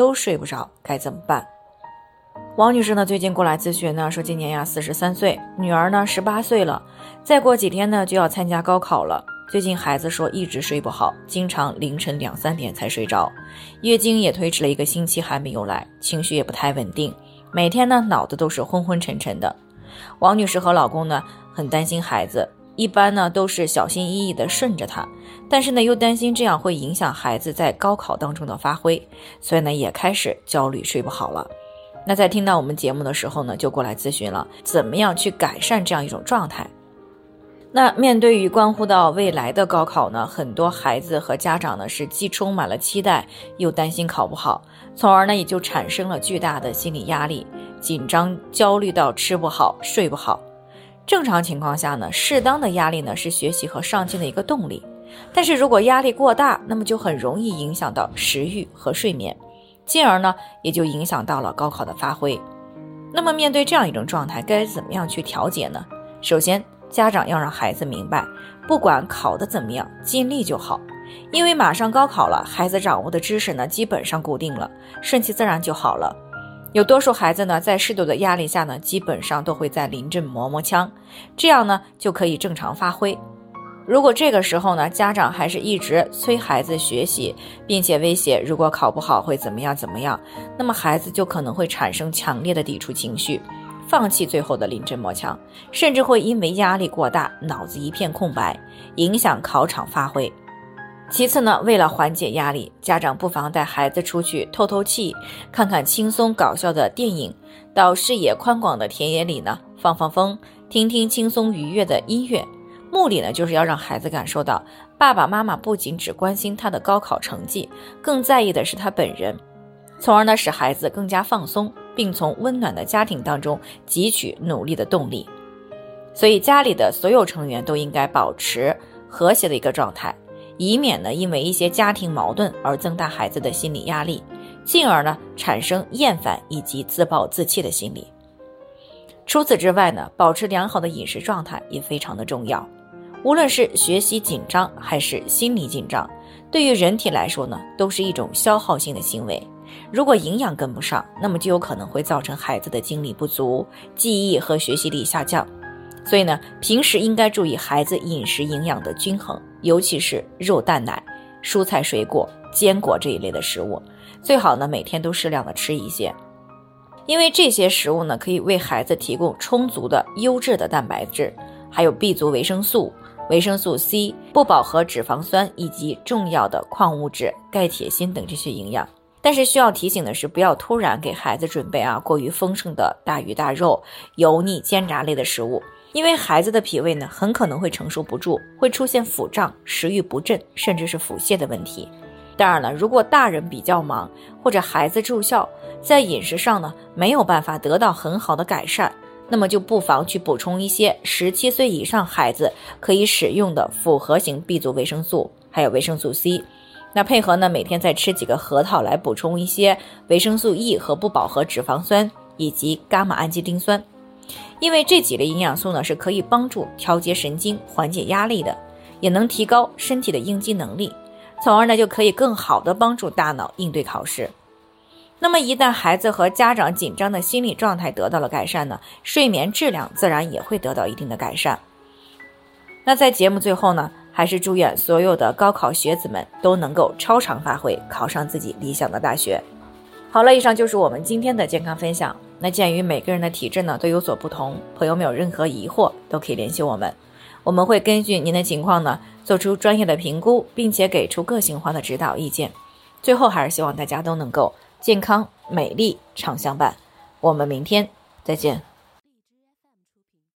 都睡不着，该怎么办？王女士呢，最近过来咨询呢，说今年呀四十三岁，女儿呢十八岁了，再过几天呢就要参加高考了。最近孩子说一直睡不好，经常凌晨两三点才睡着，月经也推迟了一个星期还没有来，情绪也不太稳定，每天呢脑子都是昏昏沉沉的。王女士和老公呢很担心孩子。一般呢都是小心翼翼的顺着他，但是呢又担心这样会影响孩子在高考当中的发挥，所以呢也开始焦虑睡不好了。那在听到我们节目的时候呢，就过来咨询了，怎么样去改善这样一种状态？那面对于关乎到未来的高考呢，很多孩子和家长呢是既充满了期待，又担心考不好，从而呢也就产生了巨大的心理压力，紧张、焦虑到吃不好、睡不好。正常情况下呢，适当的压力呢是学习和上进的一个动力，但是如果压力过大，那么就很容易影响到食欲和睡眠，进而呢也就影响到了高考的发挥。那么面对这样一种状态，该怎么样去调节呢？首先，家长要让孩子明白，不管考得怎么样，尽力就好，因为马上高考了，孩子掌握的知识呢基本上固定了，顺其自然就好了。有多数孩子呢，在适度的压力下呢，基本上都会在临阵磨磨枪，这样呢就可以正常发挥。如果这个时候呢，家长还是一直催孩子学习，并且威胁如果考不好会怎么样怎么样，那么孩子就可能会产生强烈的抵触情绪，放弃最后的临阵磨枪，甚至会因为压力过大，脑子一片空白，影响考场发挥。其次呢，为了缓解压力，家长不妨带孩子出去透透气，看看轻松搞笑的电影，到视野宽广的田野里呢放放风，听听轻松愉悦的音乐。目的呢，就是要让孩子感受到爸爸妈妈不仅只关心他的高考成绩，更在意的是他本人，从而呢使孩子更加放松，并从温暖的家庭当中汲取努力的动力。所以家里的所有成员都应该保持和谐的一个状态。以免呢，因为一些家庭矛盾而增大孩子的心理压力，进而呢产生厌烦以及自暴自弃的心理。除此之外呢，保持良好的饮食状态也非常的重要。无论是学习紧张还是心理紧张，对于人体来说呢，都是一种消耗性的行为。如果营养跟不上，那么就有可能会造成孩子的精力不足、记忆和学习力下降。所以呢，平时应该注意孩子饮食营养的均衡。尤其是肉蛋奶、蔬菜水果、坚果这一类的食物，最好呢每天都适量的吃一些，因为这些食物呢可以为孩子提供充足的优质的蛋白质，还有 B 族维生素、维生素 C、不饱和脂肪酸以及重要的矿物质钙、铁、锌等这些营养。但是需要提醒的是，不要突然给孩子准备啊过于丰盛的大鱼大肉、油腻煎炸类的食物。因为孩子的脾胃呢，很可能会承受不住，会出现腹胀、食欲不振，甚至是腹泻的问题。当然了，如果大人比较忙，或者孩子住校，在饮食上呢没有办法得到很好的改善，那么就不妨去补充一些十七岁以上孩子可以使用的复合型 B 族维生素，还有维生素 C。那配合呢，每天再吃几个核桃来补充一些维生素 E 和不饱和脂肪酸，以及伽马氨基丁酸。因为这几类营养素呢，是可以帮助调节神经、缓解压力的，也能提高身体的应激能力，从而呢就可以更好的帮助大脑应对考试。那么一旦孩子和家长紧张的心理状态得到了改善呢，睡眠质量自然也会得到一定的改善。那在节目最后呢，还是祝愿所有的高考学子们都能够超常发挥，考上自己理想的大学。好了，以上就是我们今天的健康分享。那鉴于每个人的体质呢都有所不同，朋友们有任何疑惑都可以联系我们，我们会根据您的情况呢做出专业的评估，并且给出个性化的指导意见。最后还是希望大家都能够健康美丽常相伴。我们明天再见。